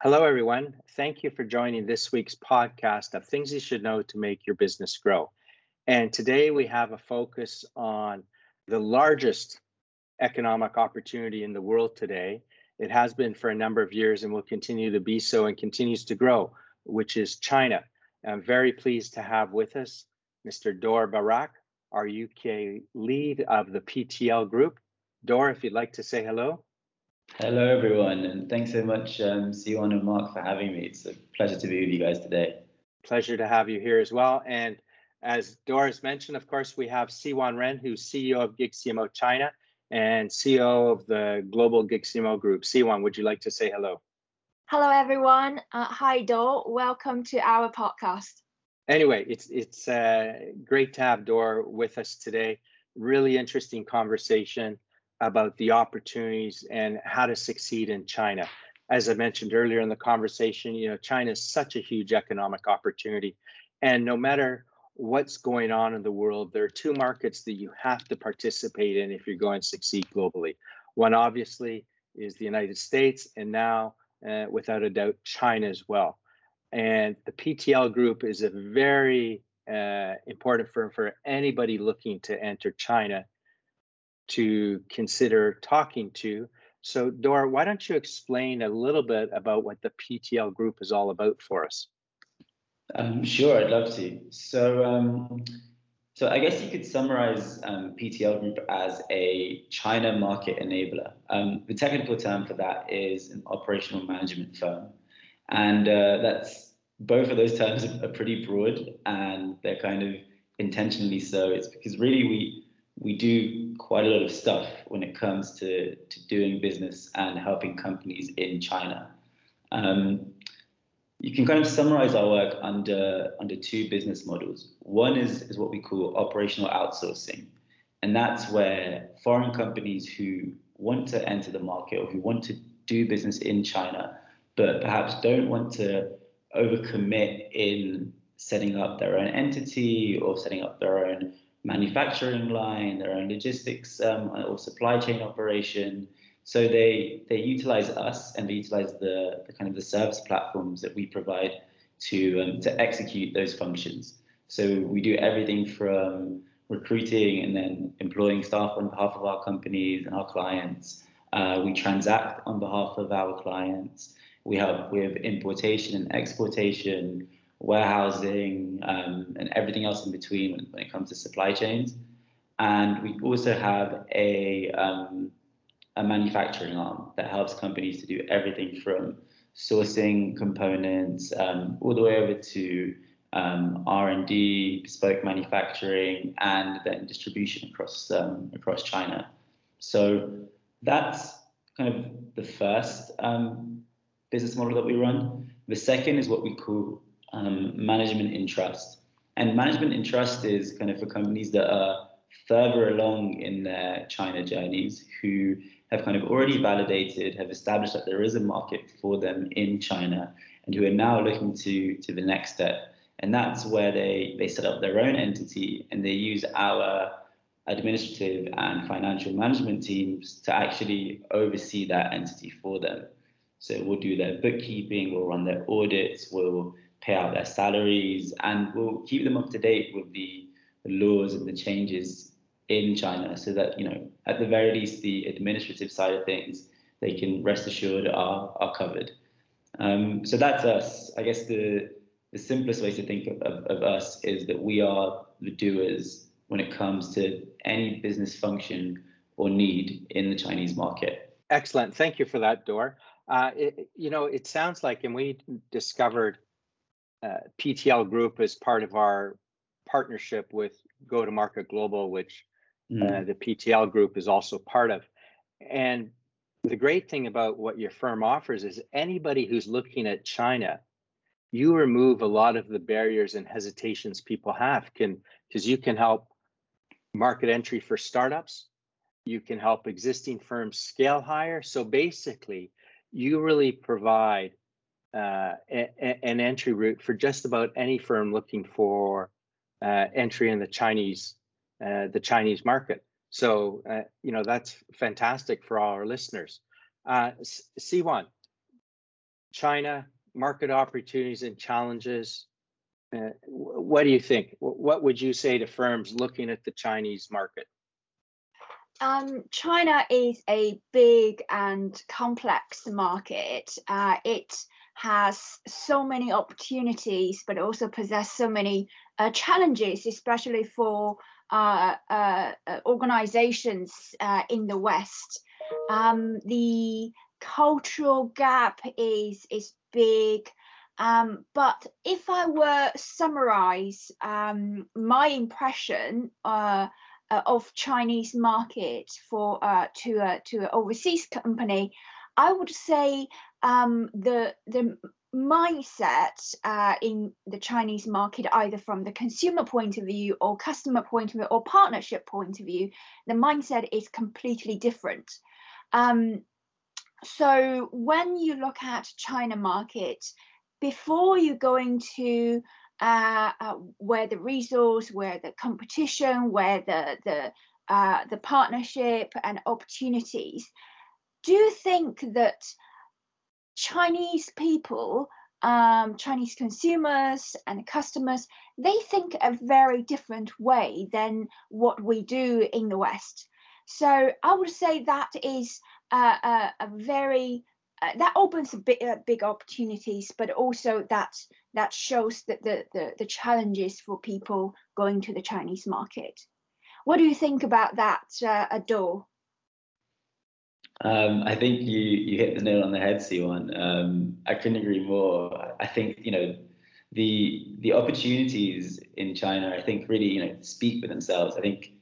Hello, everyone. Thank you for joining this week's podcast of things you should know to make your business grow. And today we have a focus on the largest economic opportunity in the world today. It has been for a number of years and will continue to be so and continues to grow, which is China. I'm very pleased to have with us Mr. Dor Barak, our UK lead of the PTL Group. Dor, if you'd like to say hello. Hello, everyone, and thanks so much, um, Siwan and Mark, for having me. It's a pleasure to be with you guys today. Pleasure to have you here as well. And as Doris mentioned, of course, we have Siwan Ren, who's CEO of GigCMO China and CEO of the Global GigCMO Group. Siwan, would you like to say hello? Hello, everyone. Uh, hi, Dor. Welcome to our podcast. Anyway, it's it's uh, great to have Dor with us today. Really interesting conversation about the opportunities and how to succeed in China. As I mentioned earlier in the conversation, you know, China is such a huge economic opportunity. And no matter what's going on in the world, there are two markets that you have to participate in if you're going to succeed globally. One, obviously, is the United States, and now, uh, without a doubt, China as well. And the PTL group is a very uh, important firm for anybody looking to enter China to consider talking to. So, Dora, why don't you explain a little bit about what the PTL group is all about for us? Um, sure, I'd love to. So, um, so I guess you could summarize um, PTL Group as a China market enabler. Um, the technical term for that is an operational management firm, and uh, that's both of those terms are pretty broad, and they're kind of intentionally so. It's because really we we do quite a lot of stuff when it comes to, to doing business and helping companies in China. Um, you can kind of summarize our work under under two business models. One is, is what we call operational outsourcing. And that's where foreign companies who want to enter the market or who want to do business in China, but perhaps don't want to overcommit in setting up their own entity or setting up their own manufacturing line, their own logistics um, or supply chain operation. So they they utilize us and they utilize the, the kind of the service platforms that we provide to um, to execute those functions. So we do everything from recruiting and then employing staff on behalf of our companies and our clients. Uh, we transact on behalf of our clients. We help with importation and exportation warehousing, um, and everything else in between when, when, it comes to supply chains. And we also have a, um, a manufacturing arm that helps companies to do everything from sourcing components um, all the way over to um, R&D, bespoke manufacturing, and then distribution across um, across China. So that's kind of the first um, business model that we run. The second is what we call um, management in trust. And management in trust is kind of for companies that are further along in their China journeys who have kind of already validated, have established that there is a market for them in China, and who are now looking to to the next step. And that's where they they set up their own entity and they use our administrative and financial management teams to actually oversee that entity for them. So we'll do their bookkeeping, we'll run their audits, we'll pay out their salaries, and we'll keep them up to date with the, the laws and the changes in China so that, you know, at the very least, the administrative side of things, they can rest assured are, are covered. Um, so that's us. I guess the, the simplest way to think of, of, of us is that we are the doers when it comes to any business function or need in the Chinese market. Excellent. Thank you for that, Dor. Uh, it, you know, it sounds like, and we discovered uh, PTL Group is part of our partnership with Go to Market Global, which mm. uh, the PTL Group is also part of. And the great thing about what your firm offers is anybody who's looking at China, you remove a lot of the barriers and hesitations people have can because you can help market entry for startups you can help existing firms scale higher so basically you really provide uh, an entry route for just about any firm looking for uh, entry in the Chinese uh, the Chinese market. So uh, you know that's fantastic for all our listeners. Uh, Siwan, China, market opportunities and challenges. What do you think? What would you say to firms looking at the Chinese market? Um, China is a big and complex market. It has so many opportunities, but also possess so many uh, challenges, especially for uh, uh, uh organizations uh, in the West. Um, the cultural gap is is big. Um, but if I were summarize um, my impression uh, of Chinese market for to to an overseas company, I would say um, the the mindset uh, in the Chinese market, either from the consumer point of view or customer point of view or partnership point of view, the mindset is completely different. Um, so when you look at China market, before you go into uh, uh, where the resource, where the competition, where the the uh, the partnership and opportunities, do you think that Chinese people, um, Chinese consumers and customers, they think a very different way than what we do in the West. So I would say that is a, a very uh, that opens a bit uh, big opportunities, but also that that shows that the, the the challenges for people going to the Chinese market. What do you think about that, uh, Adol? Um, I think you you hit the nail on the head, Siwan. Um, I couldn't agree more. I think you know the the opportunities in China. I think really you know speak for themselves. I think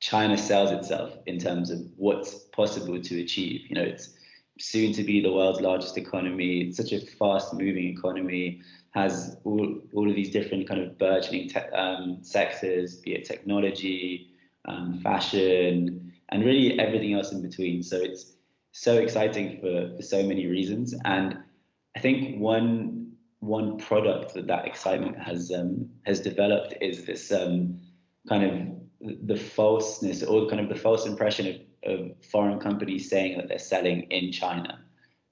China sells itself in terms of what's possible to achieve. You know, it's soon to be the world's largest economy. It's such a fast moving economy, has all, all of these different kind of burgeoning te- um, sectors, be it technology, um, fashion, and really everything else in between. So it's so exciting for, for so many reasons. And I think one one product that that excitement has um, has developed is this um, kind of the falseness or kind of the false impression of, of foreign companies saying that they're selling in China.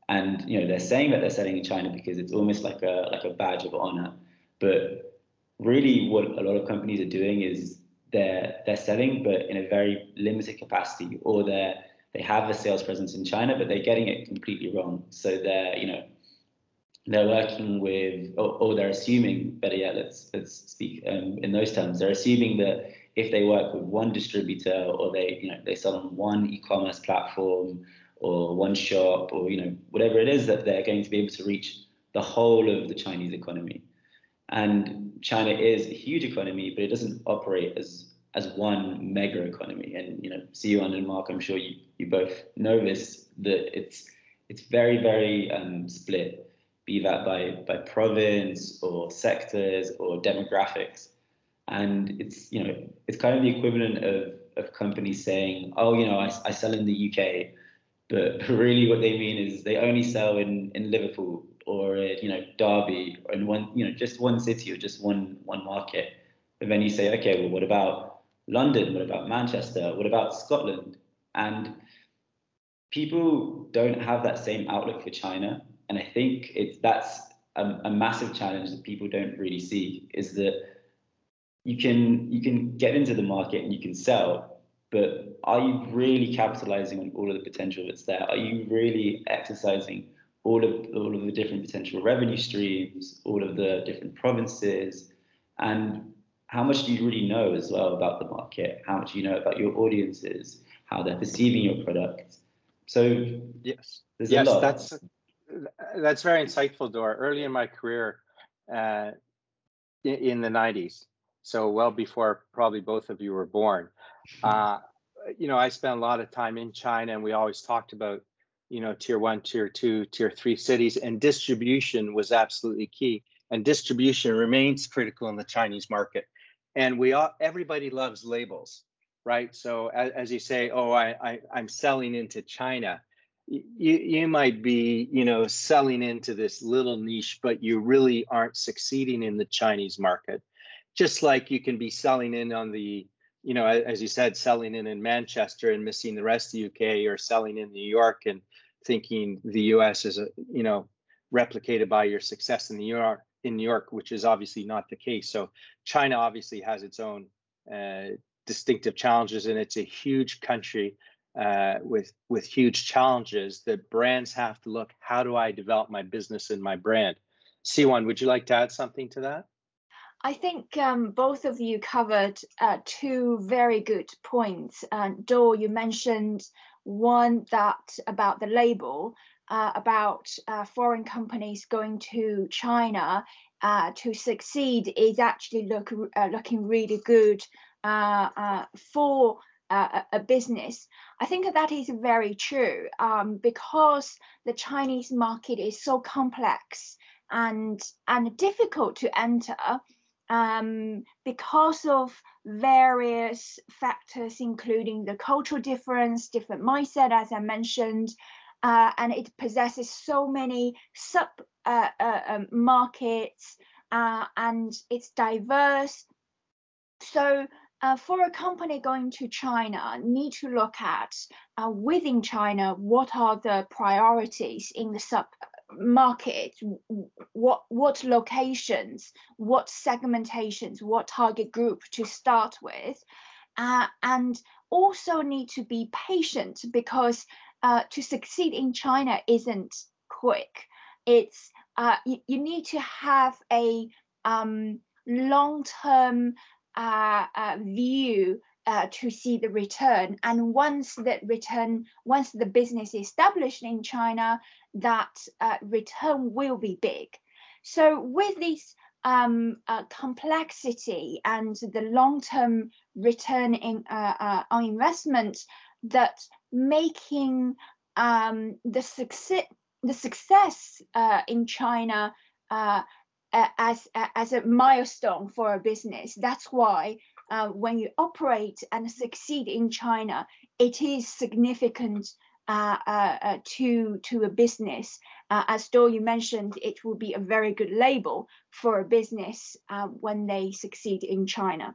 And you know they're saying that they're selling in China because it's almost like a like a badge of honor. But really, what a lot of companies are doing is they're they're selling, but in a very limited capacity, or they're they have a sales presence in China, but they're getting it completely wrong. So they're you know they're working with, or, or they're assuming, better yet, let's let's speak um, in those terms. They're assuming that if they work with one distributor or they you know they sell on one e-commerce platform or one shop or you know whatever it is that they're going to be able to reach the whole of the Chinese economy. And China is a huge economy, but it doesn't operate as as one mega economy. And you know, Siwan and Mark, I'm sure you, you both know this that it's it's very very um, split, be that by by province or sectors or demographics and it's you know it's kind of the equivalent of of companies saying oh you know I, I sell in the UK but really what they mean is they only sell in in Liverpool or you know Derby or in one you know just one city or just one one market but then you say okay well what about London what about Manchester what about Scotland? And people don't have that same outlook for China. And I think it's that's a, a massive challenge that people don't really see is that you can you can get into the market and you can sell, but are you really capitalizing on all of the potential that's there? Are you really exercising all of all of the different potential revenue streams, all of the different provinces, and how much do you really know as well about the market? How much do you know about your audiences, how they're perceiving your product? So yes, yes, that's that's very insightful, Dor. Early in my career, uh, in, in the '90s, so well before probably both of you were born. Uh, you know, I spent a lot of time in China, and we always talked about, you know, tier one, tier two, tier three cities, and distribution was absolutely key. And distribution remains critical in the Chinese market. And we all, everybody loves labels, right? So as, as you say, oh, I, I I'm selling into China. You, you might be, you know, selling into this little niche, but you really aren't succeeding in the Chinese market just like you can be selling in on the you know as you said selling in in manchester and missing the rest of the uk or selling in new york and thinking the us is a you know replicated by your success in the York, in New York, which is obviously not the case. So China obviously has its own uh, distinctive challenges, and it's a huge country uh, with with huge challenges that brands have to look. How do I develop my business and my brand? Siwan, would you like to add something to that? I think um, both of you covered uh, two very good points. Uh, Dor, you mentioned one that about the label, uh, about uh, foreign companies going to China uh, to succeed is actually look, uh, looking really good for a, a, business. I think that is very true um, because the Chinese market is so complex and and difficult to enter um, because of various factors, including the cultural difference, different mindset, as I mentioned, uh, and it possesses so many sub uh, uh, um, markets uh, and it's diverse. So uh, for a company going to China, need to look at uh, within China what are the priorities in the sub market what what locations what segmentations what target group to start with uh, and also need to be patient because uh, to succeed in china isn't quick it's uh, you, you, need to have a um, long-term uh, uh, view uh, to see the return. And once that return, once the business is established in China, that uh, return will be big. So with this um, uh, complexity and the long-term return in, uh, uh, on investment, that making um, the success the success uh, in China as as a milestone for a business. That's why uh, when you operate and succeed in China, it is significant uh, uh, uh to to a business. Uh, as Dor you mentioned, it will be a very good label for a business uh, when they succeed in China.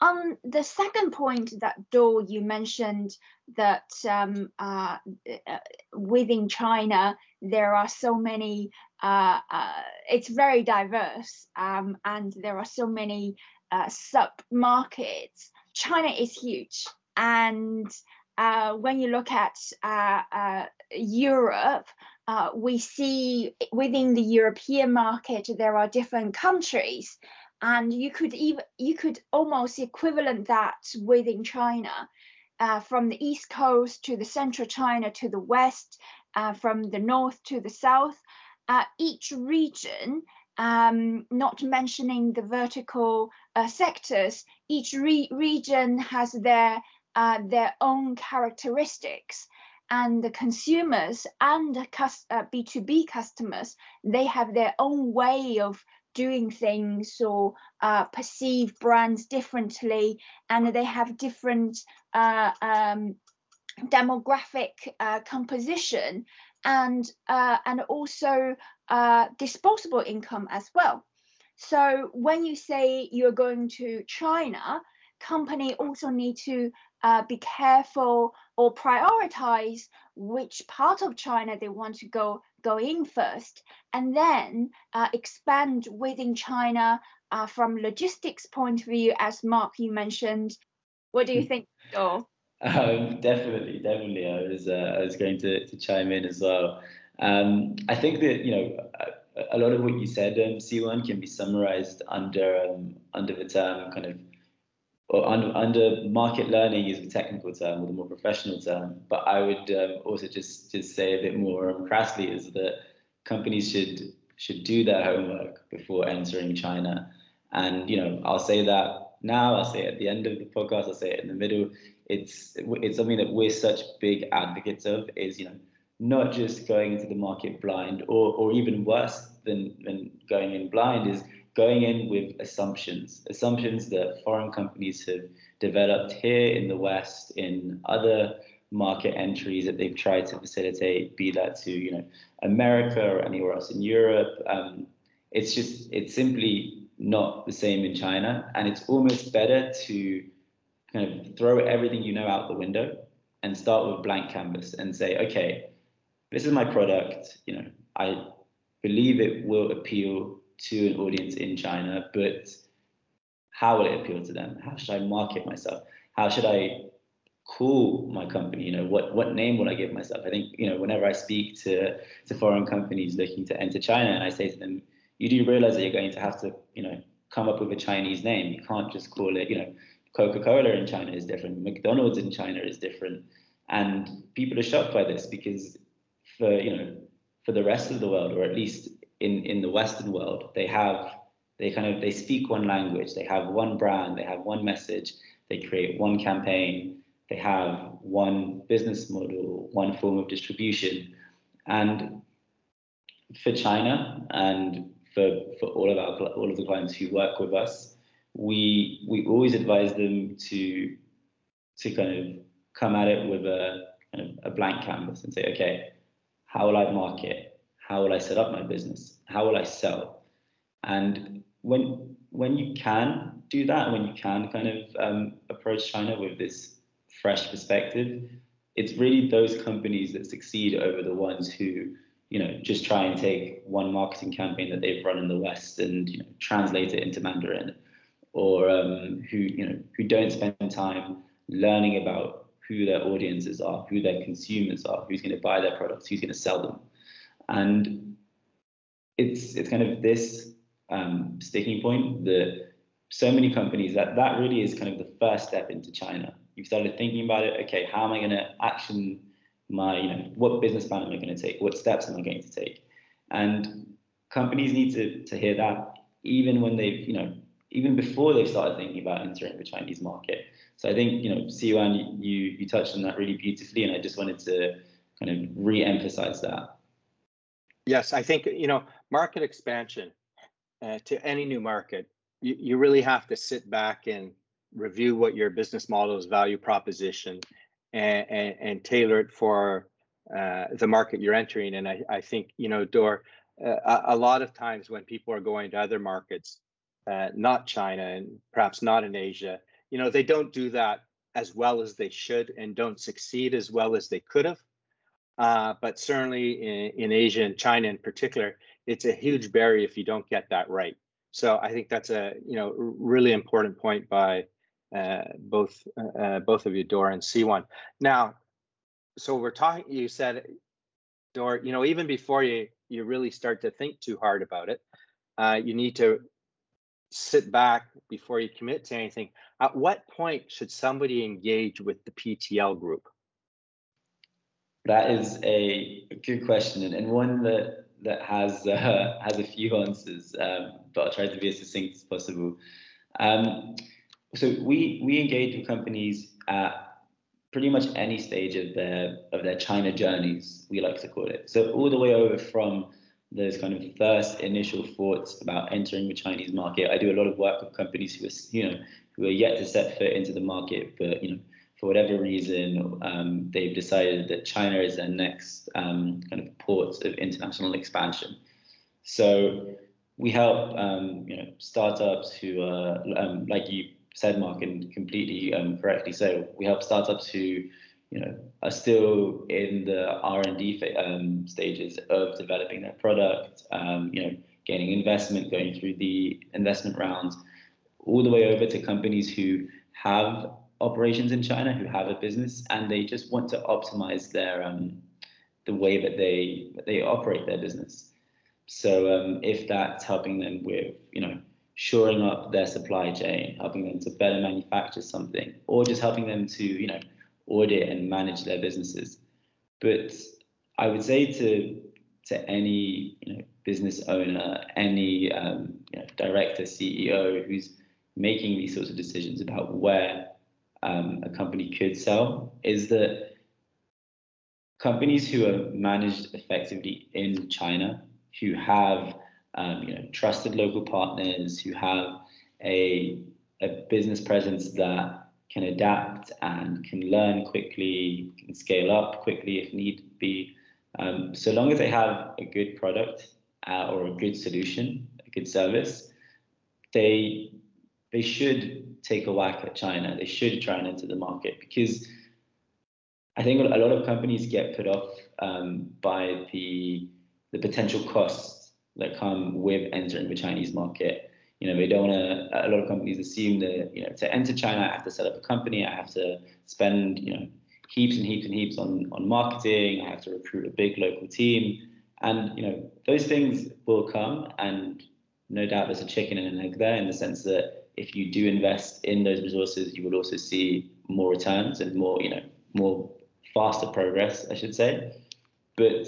Um, the second point that Dor you mentioned that um, within China there are so many. it's very diverse, um, and there are so many uh, sub markets, China is huge. And uh, when you look at uh, uh Europe, uh, we see within the European market there are different countries, and you could even you could almost equivalent that within China, uh, from the east coast to the central China to the west, from the north to the south. each region um, not mentioning the vertical uh, sectors, each re region has their uh, their own characteristics, and the consumers and the uh, B2B customers they have their own way of doing things or uh, perceive brands differently, and they have different uh, um, demographic uh, composition and uh, and also uh, disposable income as well. So when you say you're going to China, company also need to uh, be careful or prioritize which part of China they want to go go in first, and then uh, expand within China uh, from logistics point of view, as Mark you mentioned. What do you hmm. think, Dor? Um, definitely, definitely. I was uh, I was going to, to chime in as well. Um, I think that you know a, a, lot of what you said, um, Siwan, can be summarized under um, under the term kind of under, under market learning is the technical term or the more professional term. But I would um, also just just say a bit more crassly is that companies should should do their homework before entering China. And you know, I'll say that now. I'll say it at the end of the podcast. I'll say it in the middle. It's it's something that we're such big advocates of. Is you know not just going into the market blind, or or even worse than than going in blind is going in with assumptions, assumptions that foreign companies have developed here in the West, in other market entries that they've tried to facilitate, be that to you know America or anywhere else in Europe. Um, it's just it's simply not the same in China, and it's almost better to kind of throw everything you know out the window and start with blank canvas and say, okay, this is my product. You know, I believe it will appeal to an audience in China, but how will it appeal to them? How should I market myself? How should I call my company? You know, what what name will I give myself? I think you know whenever I speak to to foreign companies looking to enter China, and I say to them, you do realize that you're going to have to you know come up with a Chinese name. You can't just call it you know Coca-Cola in China is different, McDonald's in China is different, and people are shocked by this because for you know for the rest of the world, or at least in in the Western world, they have they kind of they speak one language, they have one brand, they have one message, they create one campaign, they have one business model, one form of distribution, and for China and for for all of our all of the clients who work with us we we always advise them to to kind of come at it with a kind of a blank canvas and say, okay, how will I market? How will I set up my business? How will I sell? And when when you can do that, when you can kind of um, approach China with this fresh perspective, it's really those companies that succeed over the ones who you know just try and take one marketing campaign that they've run in the West and you know translate it into Mandarin or um, who you know who don't spend time learning about who their audiences are, who their consumers are, who's going to buy their products, who's going to sell them, and it's it's kind of this um, sticking point that so many companies that that really is kind of the first step into China. You've started thinking about it. Okay, how am I going to action my you know what business plan am I going to take? What steps am I going to take? And companies need to to hear that even when they've you know even before they've started thinking about entering the Chinese market. So I think, you know, Siwan, you, you touched on that really beautifully, and I just wanted to kind of re-emphasize that. Yes, I think, you know, market expansion uh, to any new market, you, you really have to sit back and review what your business model's value proposition and, and, and tailor it for uh, the market you're entering. And I, I think, you know, Dor, uh, a, lot of times when people are going to other markets, uh, not China and perhaps not in Asia, you know, they don't do that as well as they should and don't succeed as well as they could have. Uh, but certainly in, in, Asia and China in particular, it's a huge barrier if you don't get that right. So I think that's a you know really important point by uh, both uh, uh both of you, Dora and Siwan. Now, so we're talking. You said, Dora, you know, even before you you really start to think too hard about it, uh, you need to sit back before you commit to anything. At what point should somebody engage with the PTL group? That is a good question and one that that has uh, has a few answers, um, but I'll try to be as succinct as possible. Um, so we we engage with companies at pretty much any stage of their of their China journeys, we like to call it. So all the way over from those kind of first initial thoughts about entering the Chinese market. I do a lot of work with companies who are, you know, who are yet to set foot into the market, but you know, for whatever reason, um, they've decided that China is their next um, kind of port of international expansion. So we help, um, you know, startups who are, um, like you said, Mark, and completely um, correctly so. We help startups who you know, are still in the R&D um, stages of developing their product, you know, gaining investment, going through the investment rounds, all the way over to companies who have operations in China, who have a business, and they just want to optimize their um, the way that they they operate their business. So um, if that's helping them with, you know, shoring up their supply chain, helping them to better manufacture something, or just helping them to, you know, audit and manage their businesses. But I would say to to any you know, business owner, any um, you know, director, CEO who's making these sorts of decisions about where um, a company could sell, is that companies who are managed effectively in China, who have um, you know trusted local partners, who have a a business presence that can adapt and can learn quickly, can scale up quickly if need be. Um, so long as they have a good product uh, or a good solution, a good service, they they should take a whack at China. They should try and enter the market because I think a lot of companies get put off um, by the the potential costs that come with entering the Chinese market. You know, they don't want to. A lot of companies assume that you know to enter China, I have to set up a company, I have to spend you know heaps and heaps and heaps on on marketing, I have to recruit a big local team, and you know those things will come, and no doubt there's a chicken and an egg there in the sense that if you do invest in those resources, you will also see more returns and more you know more faster progress, I should say. But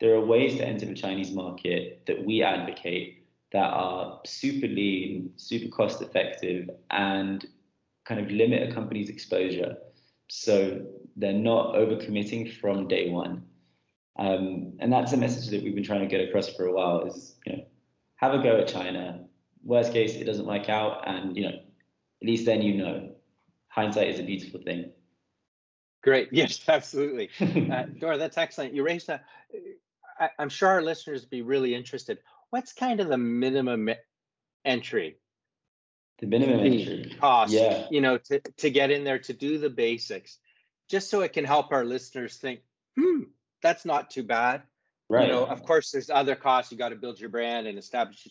there are ways to enter the Chinese market that we advocate that are super lean, super cost effective, and kind of limit a company's exposure. So they're not overcommitting from day one. Um, and that's a message that we've been trying to get across for a while is, you know, have a go at China. Worst case, it doesn't work out. And, you know, at least then you know. Hindsight is a beautiful thing. Great. Yes, absolutely. uh, Dora, that's excellent. You raised a, I, I'm sure our listeners would be really interested. What's kind of the minimum entry? The minimum entry cost, yeah. you know, to, to get in there to do the basics, just so it can help our listeners think, hmm, that's not too bad. Right. You know, of course, there's other costs. You got to build your brand and establish,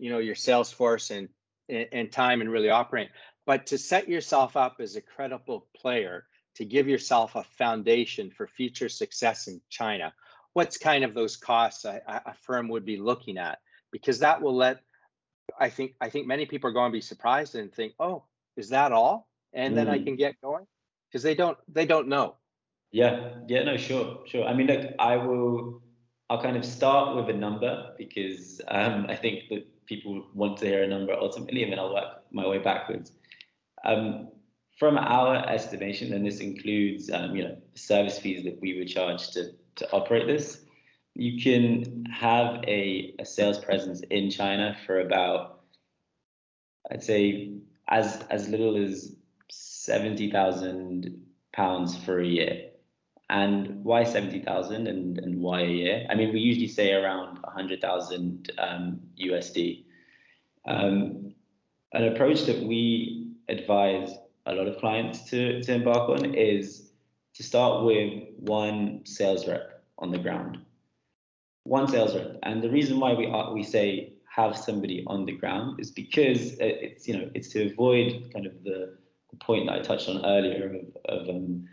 you know, your sales force and, and time and really operate. But to set yourself up as a credible player, to give yourself a foundation for future success in China, what's kind of those costs a, a firm would be looking at because that will let i think i think many people are going to be surprised and think oh is that all and mm. then i mm. can get going because they don't they don't know yeah yeah no sure sure i mean look i will i'll kind of start with a number because um, i think that people want to hear a number ultimately and then i'll work my way backwards um, from our estimation and this includes um, you know service fees that we would charge to to operate this. You can have a, a sales presence in China for about, I'd say, as as little as seventy thousand pounds for a year. And why seventy thousand and and why a year? I mean, we usually say around hundred thousand um, USD. Um, an approach that we advise a lot of clients to to embark on is to start with one sales rep on the ground. One sales rep. And the reason why we are, we say have somebody on the ground is because it's you know it's to avoid kind of the, the point that I touched on earlier of, of um,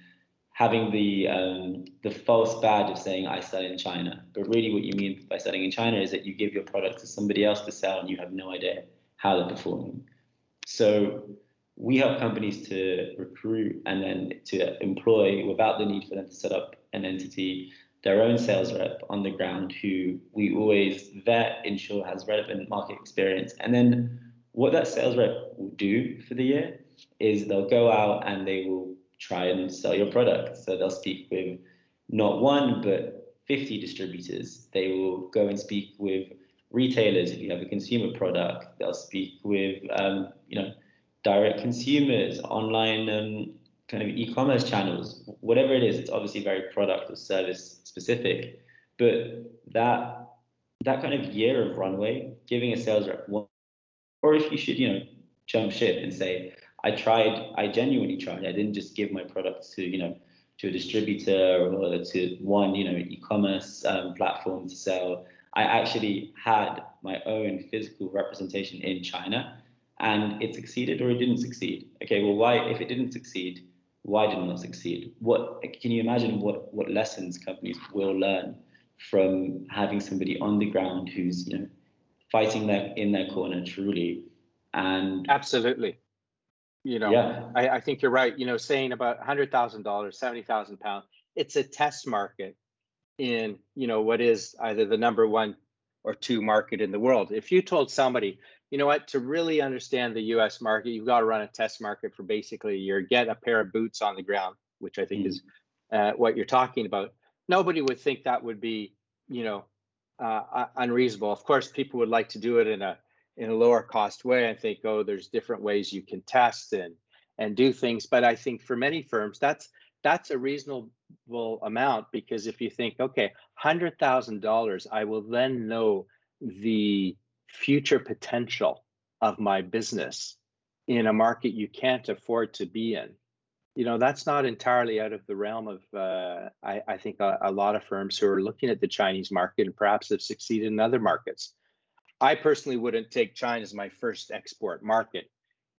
having the um, the false badge of saying I sell in China. But really, what you mean by selling in China is that you give your product to somebody else to sell, and you have no idea how they're performing. So we help companies to recruit and then to employ without the need for them to set up an entity their own sales rep on the ground who we always vet ensure has relevant market experience and then what that sales rep will do for the year is they'll go out and they will try and sell your product. So they'll speak with not one but 50 distributors. They will go and speak with retailers if you have a consumer product. They'll speak with um, you know direct consumers, online um, kind of e-commerce channels, whatever it is, it's obviously very product or service specific. But that that kind of year of runway, giving a sales rep one, or if you should, you know, jump ship and say, I tried, I genuinely tried. I didn't just give my product to, you know, to a distributor or to one, you know, e-commerce um, platform to sell. I actually had my own physical representation in China and it succeeded or it didn't succeed. Okay, well, why, if it didn't succeed, why did it not succeed? What can you imagine what what lessons companies will learn from having somebody on the ground who's you know fighting their in their corner truly and absolutely you know yeah. I, I think you're right you know saying about hundred thousand dollars seventy thousand pounds it's a test market in you know what is either the number one or two market in the world if you told somebody you know what, to really understand the US market, you've got to run a test market for basically a year, get a pair of boots on the ground, which I think mm. is uh, what you're talking about. Nobody would think that would be, you know, uh, unreasonable. Of course, people would like to do it in a in a lower cost way and think, oh, there's different ways you can test and and do things. But I think for many firms, that's that's a reasonable amount because if you think, okay, hundred thousand dollars, I will then know the future potential of my business in a market you can't afford to be in you know that's not entirely out of the realm of uh, I, I, think a, a, lot of firms who are looking at the Chinese market and perhaps have succeeded in other markets. I personally wouldn't take China as my first export market.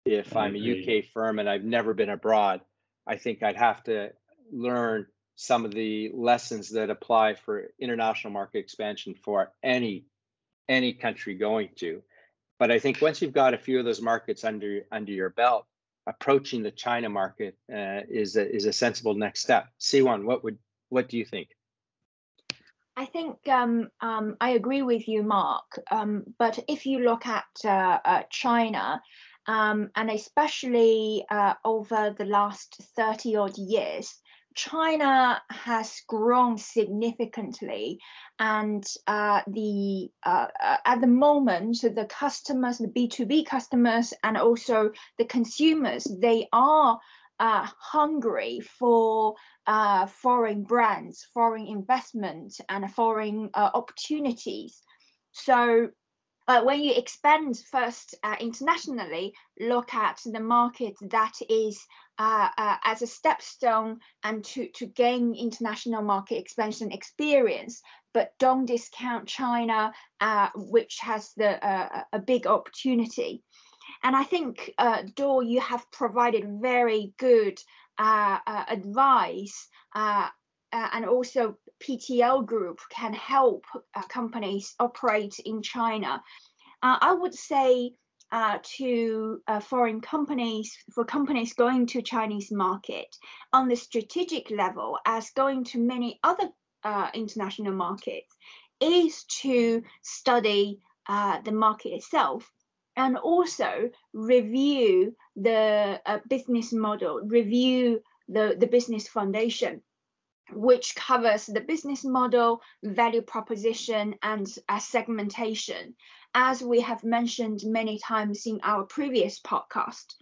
If I'm a UK firm and I've never been abroad, I think I'd have to learn some of the lessons that apply for international market expansion for any any country going to. But I think once you've got a few of those markets under under your belt, approaching the China market uh, is a, is a sensible next step. Siwan, what would what do you think? I think um, um, I agree with you, Mark. Um, but if you look at uh, uh, China, um, and especially uh, over the last 30 odd years, China has grown significantly, and uh, the uh, uh at the moment the customers, the B two B customers, and also the consumers, they are uh, hungry for uh, foreign brands, foreign investment, and foreign uh, opportunities. So uh, when you expand first uh, internationally, look at the market that is uh, as a stepstone and to, to gain international market expansion experience, but don't discount China, which has the a big opportunity. And I think, uh, Dor, you have provided very good advice and also PTL Group can help companies operate in China. I would say uh, to uh, foreign companies for companies going to Chinese market on the strategic level as going to many other uh, international markets is to study uh, the market itself and also review the uh, business model, review the, the business foundation which covers the business model, value proposition, and uh, segmentation as we have mentioned many times in our previous podcast.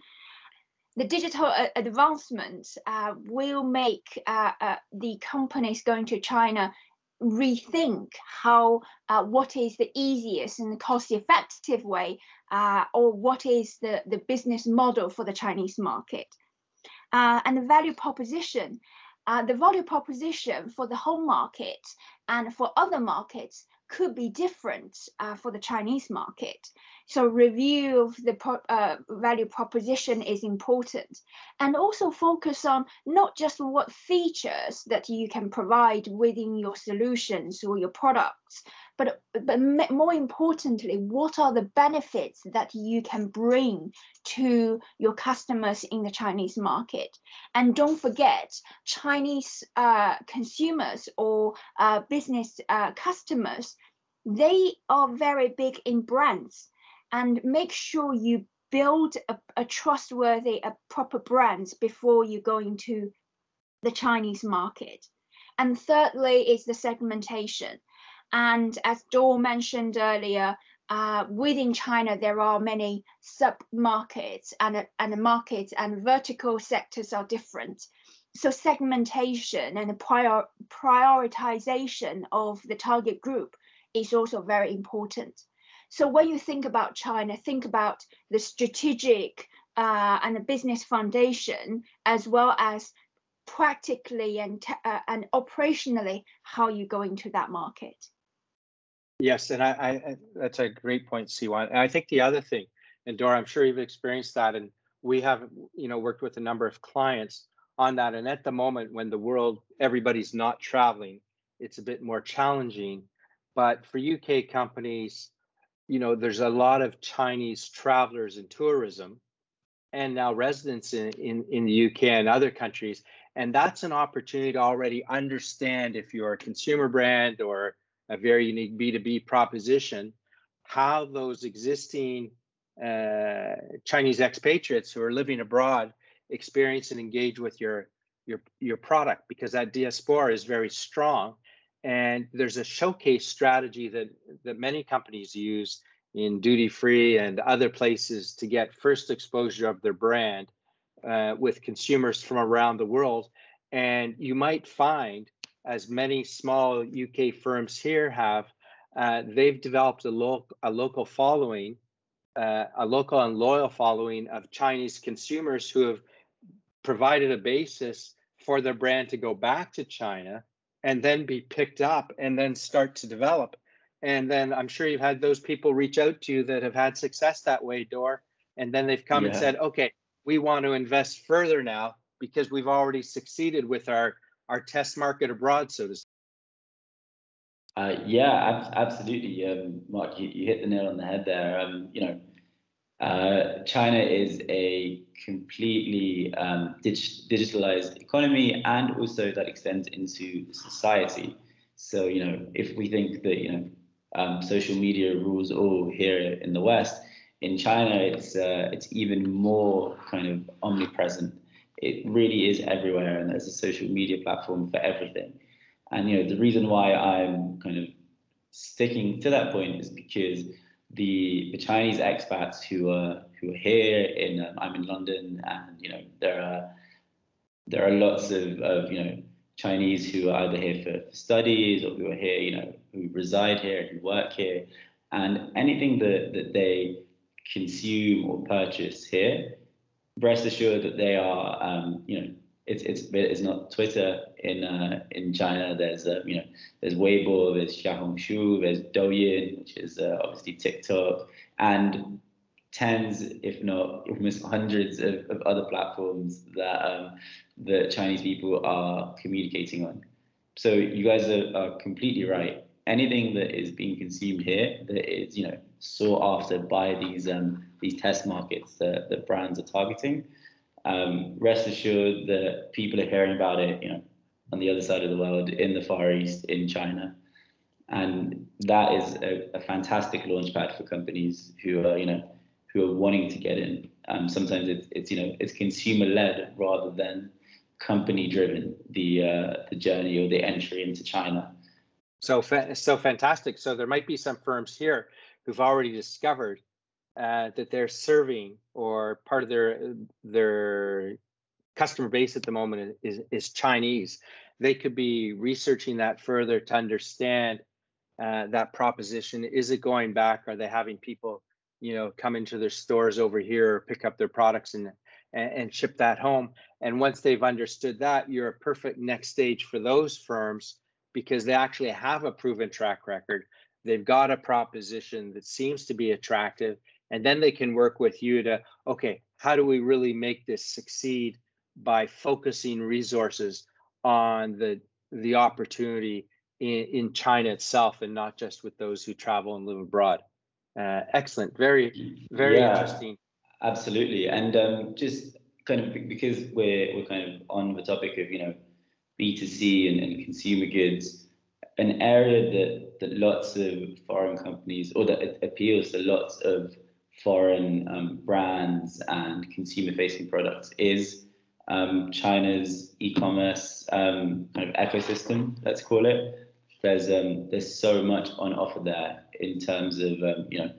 The digital uh, advancement uh, will make uh, uh, the companies going to China rethink how uh, what is the easiest and the cost effective way uh, or what is the, the business model for the Chinese market. and the value proposition, the value proposition for the home market and for other markets could be different uh, for the Chinese market. So review of the pro, uh, value proposition is important, and also focus on not just what features that you can provide within your solutions or your products, but but more importantly, what are the benefits that you can bring to your customers in the Chinese market? And don't forget, Chinese uh, consumers or uh, business uh, customers, they are very big in brands and make sure you build a, a trustworthy, a proper brand before you go into the Chinese market. And thirdly is the segmentation. And as Dor mentioned earlier, uh, within China, there are many sub markets, and, and markets and vertical sectors are different. So, segmentation and prior, prioritization of the target group is also very important. So when you think about China, think about the strategic uh, and the business foundation, as well as practically and uh, and operationally how you go into that market. Yes, and I, I that's a great point, Siwan. And I think the other thing, and Dora, I'm sure you've experienced that, and we have, you know, worked with a number of clients on that. And at the moment, when the world, everybody's not traveling, it's a bit more challenging. But for UK companies, you know, there's a lot of Chinese travelers in tourism and now residents in, in, in the UK and other countries. And that's an opportunity to already understand if you're a consumer brand or a very unique B2B proposition, how those existing uh, Chinese expatriates who are living abroad experience and engage with your your your product because that diaspora is very strong and there's a showcase strategy that, that many companies use in duty free and other places to get first exposure of their brand uh, with consumers from around the world. And you might find, as many small UK firms here have, uh, they've developed a, lo- a local following, uh, a local and loyal following of Chinese consumers who have provided a basis for their brand to go back to China and then be picked up and then start to develop. And then I'm sure you've had those people reach out to you that have had success that way, Dor. And then they've come yeah. and said, okay, we want to invest further now because we've already succeeded with our, our test market abroad, so to speak. Uh, yeah, ab- absolutely, um, Mark. You, you, hit the nail on the head there. Um, you know, uh, China is a completely um, dig- digitalized economy, and also that extends into society. So, you know, if we think that you know um, social media rules all here in the West, in China it's uh, it's even more kind of omnipresent. It really is everywhere, and there's a social media platform for everything. And you know, the reason why I'm kind of sticking to that point is because the the Chinese expats who are who are here in um, I'm in London and you know there are there are lots of, of you know Chinese who are either here for, studies or who are here you know who reside here who work here and anything that that they consume or purchase here rest assured that they are um, you know it's it's it's not Twitter in uh, in China. There's uh, you know there's Weibo, there's Xiaohongshu, there's Douyin, which is uh, obviously TikTok, and tens, if not almost hundreds of, of other platforms that um, the Chinese people are communicating on. So you guys are, are completely right. Anything that is being consumed here that is you know sought after by these um, these test markets that, that brands are targeting um, rest assured that people are hearing about it, you know, on the other side of the world, in the Far East, in China, and that is a, a fantastic launchpad for companies who are, you know, who are wanting to get in. Um, sometimes it's, it's, you know, it's consumer led rather than company driven. The uh, the journey or the entry into China. So fa- so fantastic. So there might be some firms here who've already discovered uh, that they're serving or part of their their customer base at the moment is is Chinese. They could be researching that further to understand uh, that proposition. Is it going back? Are they having people, you know, come into their stores over here, pick up their products and and, and ship that home? And once they've understood that, you're a perfect next stage for those firms because they actually have a proven track record. They've got a proposition that seems to be attractive and then they can work with you to okay how do we really make this succeed by focusing resources on the the opportunity in, in china itself and not just with those who travel and live abroad? Uh, excellent. Very very yeah, interesting. absolutely. And um, just kind of because we're we're kind of on the topic of you know b2c and, and consumer goods an area that that lots of foreign companies or that appeals to lots of foreign um, brands and consumer facing products is um, China's e-commerce um, kind of ecosystem, let's call it. There's um, there's so much on offer there in terms of um, you know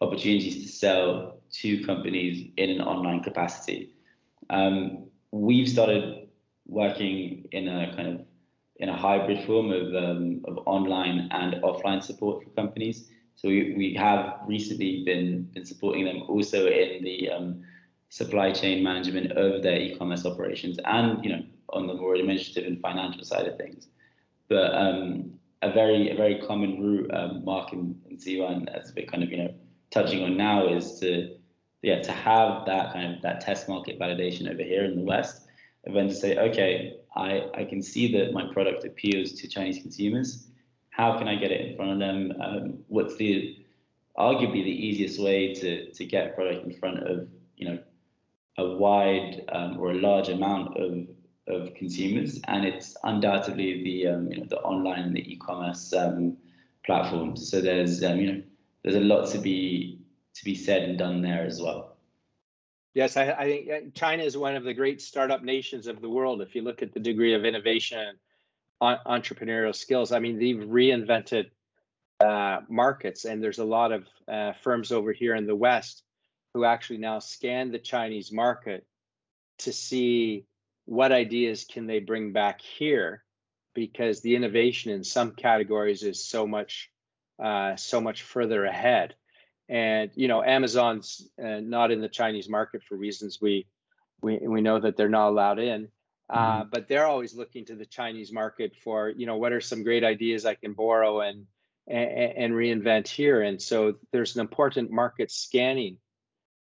opportunities to sell to companies in an online capacity. Um, we've started working in a kind of in a hybrid form of, of online and offline support for companies. So we, we have recently been, been supporting them also in the um, supply chain management of their e-commerce operations and, you know, on the more administrative and financial side of things. But um, a very a very common route, um, Mark and, and Siwan, as we're kind of, you know, touching on now is to, yeah, to have that kind of that test market validation over here in the West, and then to say, okay, I, I can see that my product appeals to Chinese consumers how can I get it in front of them? Um, what's the arguably the easiest way to to get a product in front of you know a wide um, or a large amount of of consumers, and it's undoubtedly the um, you know the online and the e-commerce um, platforms. So there's um, you know there's a lot to be to be said and done there as well. Yes, I, I think China is one of the great startup nations of the world. If you look at the degree of innovation entrepreneurial skills. I mean, they've reinvented uh, markets, and there's a lot of uh, firms over here in the West who actually now scan the Chinese market to see what ideas can they bring back here, because the innovation in some categories is so much uh, so much further ahead. And you know, Amazon's uh, not in the Chinese market for reasons we we we know that they're not allowed in. Uh, mm-hmm. But they're always looking to the Chinese market for you know what are some great ideas I can borrow and and, and reinvent here. And so there's an important market scanning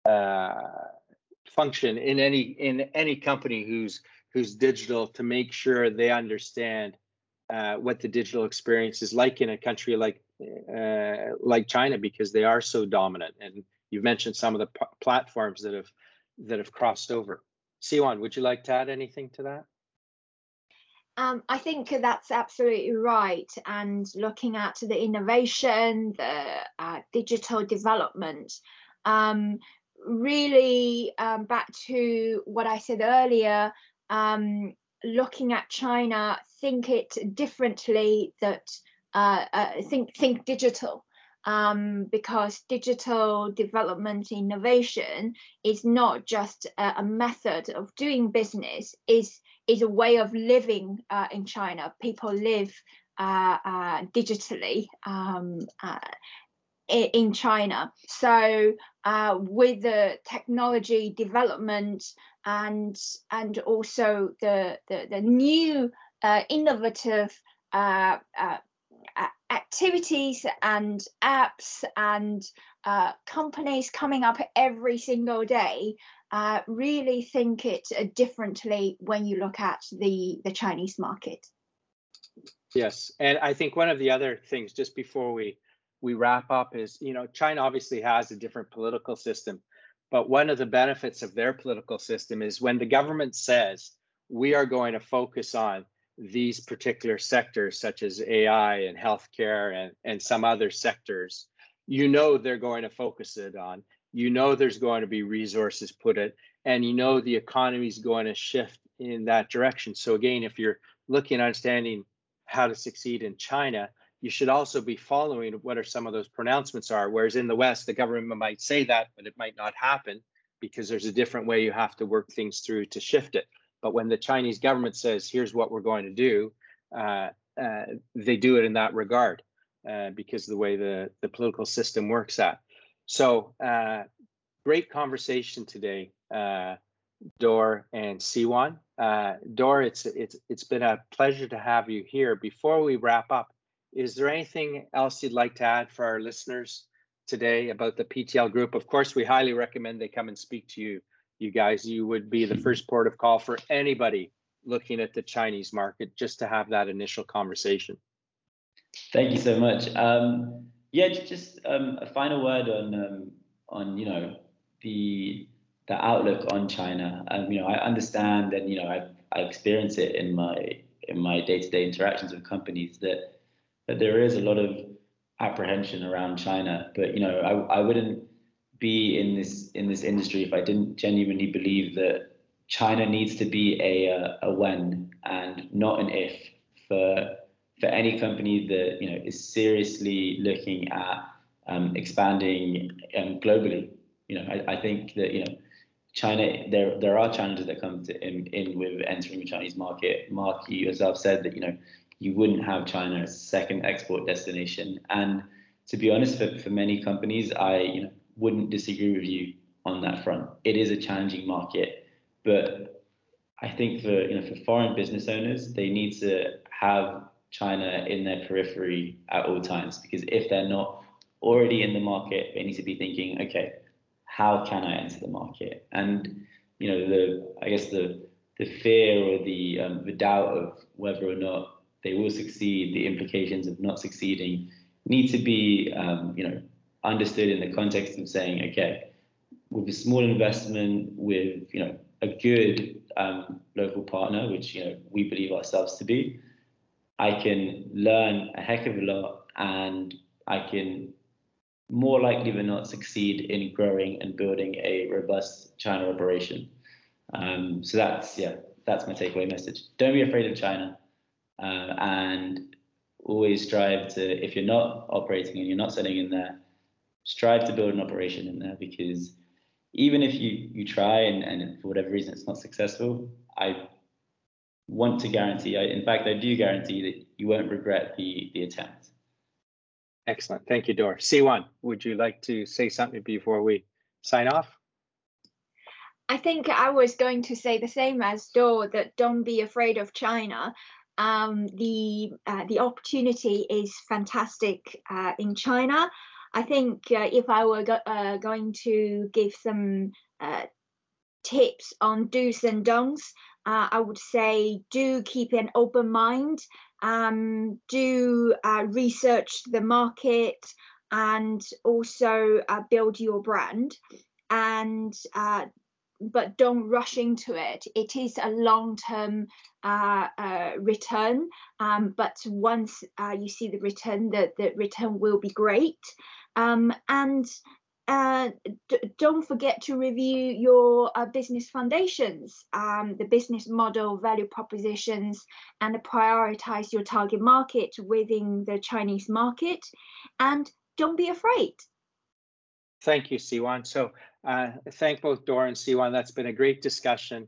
uh, function in any in any company who's who's digital to make sure they understand uh, what the digital experience is like in a country like uh, like China because they are so dominant. And you've mentioned some of the p- platforms that have that have crossed over. Siwan, would you like to add anything to that? Um, I think that's absolutely right. And looking at the innovation, the uh, digital development, um, really um, back to what I said earlier, um, looking at China, think it differently. That uh, uh, think think digital. Um, because digital development innovation is not just a, a method of doing business, is is a way of living uh, in China. People live uh, uh, digitally um, uh, in China. So uh, with the technology development and and also the the, the new uh, innovative activities and apps and companies coming up every single day uh, really think it uh, differently when you look at the, the Chinese market. Yes, and I think one of the other things just before we we wrap up is you know China obviously has a different political system, but one of the benefits of their political system is when the government says we are going to focus on these particular sectors such as AI and healthcare and, and some other sectors, you know they're going to focus it on. You know there's going to be resources put it and you know the economy is going to shift in that direction. So again if you're looking at understanding how to succeed in china you should also be following what are some of those pronouncements are. Whereas in the west the government might say that but it might not happen because there's a different way you have to work things through to shift it but when the chinese government says here's what we're going to do uh, uh, they do it in that regard uh, because of the way the, the political system works at so uh, great conversation today, uh, Dor and Siwan. Uh, Dor, it's it's it's been a pleasure to have you here. Before we wrap up, is there anything else you'd like to add for our listeners today about the PTL Group? Of course, we highly recommend they come and speak to you. You guys, you would be the first port of call for anybody looking at the Chinese market just to have that initial conversation. Thank you so much. Um, yeah, just um, a final word on um, on you know the the outlook on China. Um, you know, I understand and you know I I experience it in my in my day to day interactions with companies that that there is a lot of apprehension around China. But you know, I I wouldn't be in this in this industry if I didn't genuinely believe that China needs to be a a, when and not an if for for any company that you know is seriously looking at um, expanding um, globally. You know, I, I, think that you know China there there are challenges that come to in, in with entering the Chinese market. Mark, you yourself said that you know you wouldn't have China as a second export destination, and to be honest, for, for many companies, I you know wouldn't disagree with you on that front. It is a challenging market, but I think for you know for foreign business owners, they need to have China in their periphery at all times because if they're not already in the market, they need to be thinking, okay, how can I enter the market? And you know, the I guess the the fear or the um, the doubt of whether or not they will succeed, the implications of not succeeding, need to be um, you know understood in the context of saying, okay, with a small investment, with you know a good um, local partner, which you know we believe ourselves to be, I can learn a heck of a lot and I can more likely than not succeed in growing and building a robust China operation. Um, so that's yeah, that's my takeaway message. Don't be afraid of China, uh, and always strive to. If you're not operating and you're not selling in there, strive to build an operation in there because even if you you try and, and for whatever reason it's not successful, I want to guarantee, I, in fact, I do guarantee that you won't regret the, the attempt. Excellent. Thank you, Dor. Siwan, would you like to say something before we sign off? I think I was going to say the same as Dor that don't be afraid of China. Um, the uh, the opportunity is fantastic uh, in China. I think uh, if I were go- uh, going to give some uh, tips on do's and don'ts, uh, I would say do keep an open mind, um, do research the market, and also build your brand and uh, but don't rush into it. It is a long-term uh, uh, return, um, but once uh, you see the return, the, the return will be great. Um, and uh, don't forget to review your uh, business foundations, um, the business model, value propositions, and prioritize your target market within the Chinese market. And don't be afraid. Thank you, Siwan. So uh, thank both Dor and Siwan. That's been a great discussion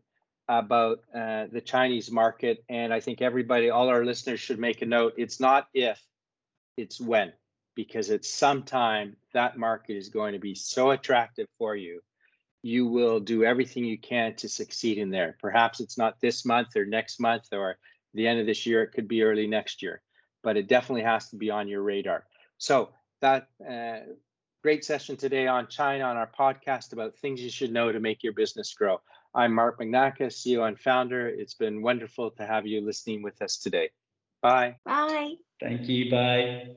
about uh, the Chinese market. And I think everybody, all our listeners should make a note. It's not if, it's when, because at some time that market is going to be so attractive for you. You will do everything you can to succeed in there. Perhaps it's not this month or next month or the end of this year. It could be early next year, but it definitely has to be on your radar. So that uh, Great session today on China on our podcast about things you should know to make your business grow. I'm Mark Magnacca, CEO and founder. It's been wonderful to have you listening with us today. Bye. Bye. Thank you. Bye.